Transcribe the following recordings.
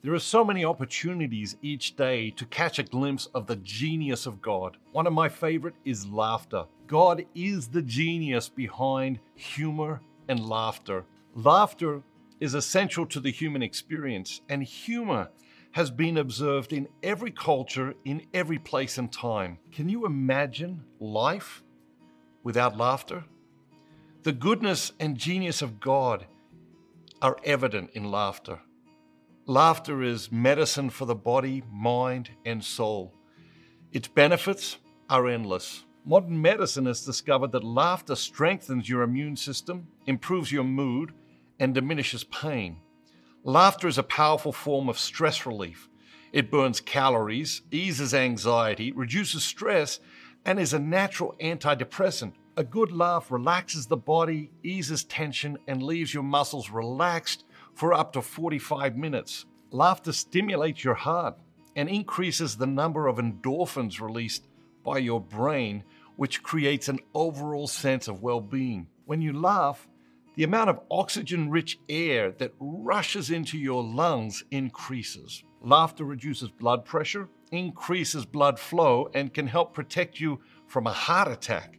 There are so many opportunities each day to catch a glimpse of the genius of God. One of my favorite is laughter. God is the genius behind humor and laughter. Laughter is essential to the human experience, and humor has been observed in every culture, in every place and time. Can you imagine life without laughter? The goodness and genius of God are evident in laughter. Laughter is medicine for the body, mind, and soul. Its benefits are endless. Modern medicine has discovered that laughter strengthens your immune system, improves your mood, and diminishes pain. Laughter is a powerful form of stress relief. It burns calories, eases anxiety, reduces stress, and is a natural antidepressant. A good laugh relaxes the body, eases tension, and leaves your muscles relaxed for up to 45 minutes. Laughter stimulates your heart and increases the number of endorphins released by your brain, which creates an overall sense of well being. When you laugh, the amount of oxygen rich air that rushes into your lungs increases. Laughter reduces blood pressure, increases blood flow, and can help protect you from a heart attack.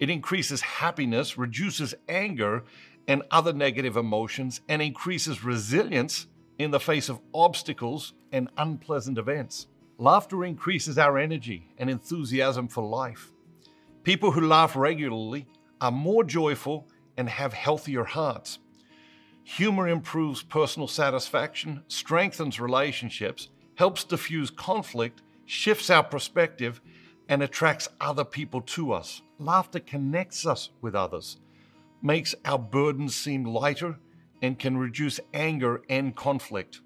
It increases happiness, reduces anger and other negative emotions, and increases resilience in the face of obstacles and unpleasant events. Laughter increases our energy and enthusiasm for life. People who laugh regularly are more joyful and have healthier hearts. Humor improves personal satisfaction, strengthens relationships, helps diffuse conflict, shifts our perspective, and attracts other people to us. Laughter connects us with others, makes our burdens seem lighter, and can reduce anger and conflict.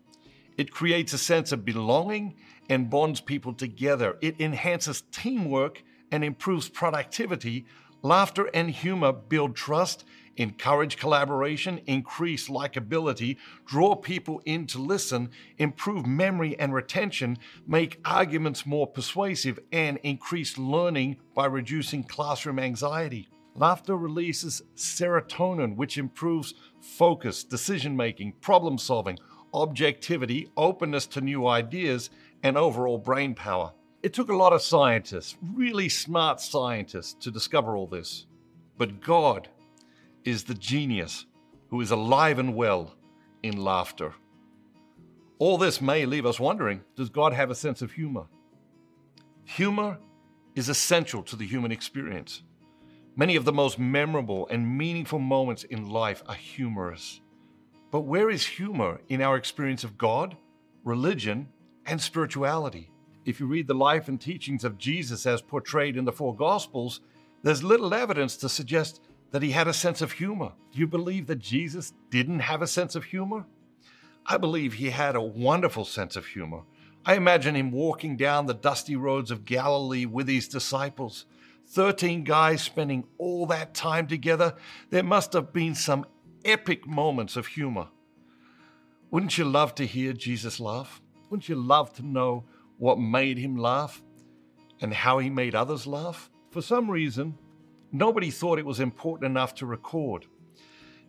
It creates a sense of belonging and bonds people together. It enhances teamwork and improves productivity. Laughter and humor build trust encourage collaboration, increase likability, draw people in to listen, improve memory and retention, make arguments more persuasive, and increase learning by reducing classroom anxiety. Laughter releases serotonin, which improves focus, decision making, problem solving, objectivity, openness to new ideas, and overall brain power. It took a lot of scientists, really smart scientists, to discover all this. But God is the genius who is alive and well in laughter. All this may leave us wondering does God have a sense of humor? Humor is essential to the human experience. Many of the most memorable and meaningful moments in life are humorous. But where is humor in our experience of God, religion, and spirituality? If you read the life and teachings of Jesus as portrayed in the four Gospels, there's little evidence to suggest that he had a sense of humor. Do you believe that Jesus didn't have a sense of humor? I believe he had a wonderful sense of humor. I imagine him walking down the dusty roads of Galilee with his disciples. 13 guys spending all that time together. There must have been some epic moments of humor. Wouldn't you love to hear Jesus laugh? Wouldn't you love to know what made him laugh and how he made others laugh? For some reason, Nobody thought it was important enough to record.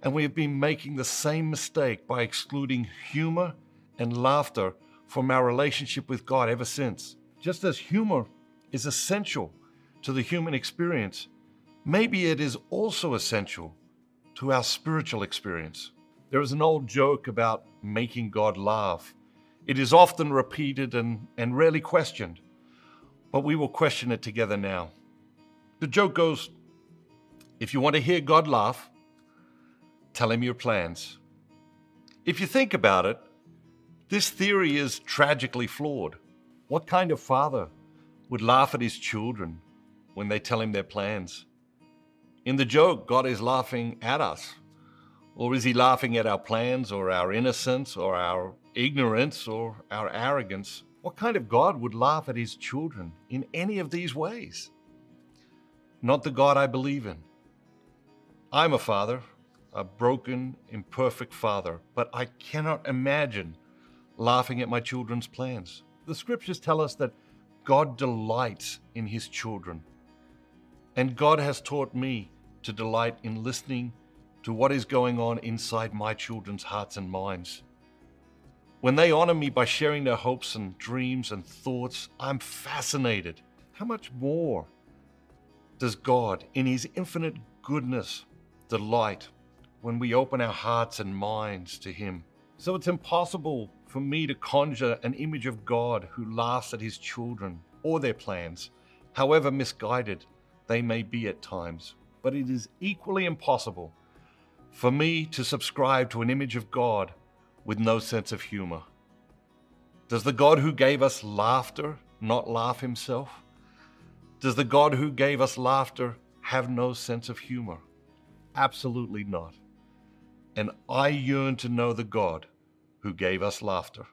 And we have been making the same mistake by excluding humor and laughter from our relationship with God ever since. Just as humor is essential to the human experience, maybe it is also essential to our spiritual experience. There is an old joke about making God laugh. It is often repeated and, and rarely questioned, but we will question it together now. The joke goes if you want to hear God laugh, tell him your plans. If you think about it, this theory is tragically flawed. What kind of father would laugh at his children when they tell him their plans? In the joke, God is laughing at us. Or is he laughing at our plans or our innocence or our ignorance or our arrogance? What kind of God would laugh at his children in any of these ways? Not the God I believe in. I'm a father, a broken, imperfect father, but I cannot imagine laughing at my children's plans. The scriptures tell us that God delights in his children. And God has taught me to delight in listening to what is going on inside my children's hearts and minds. When they honor me by sharing their hopes and dreams and thoughts, I'm fascinated. How much more does God, in His infinite goodness, delight when we open our hearts and minds to Him? So it's impossible for me to conjure an image of God who laughs at His children or their plans, however misguided they may be at times. But it is equally impossible for me to subscribe to an image of God with no sense of humor? Does the God who gave us laughter not laugh himself? Does the God who gave us laughter have no sense of humor? Absolutely not. And I yearn to know the God who gave us laughter.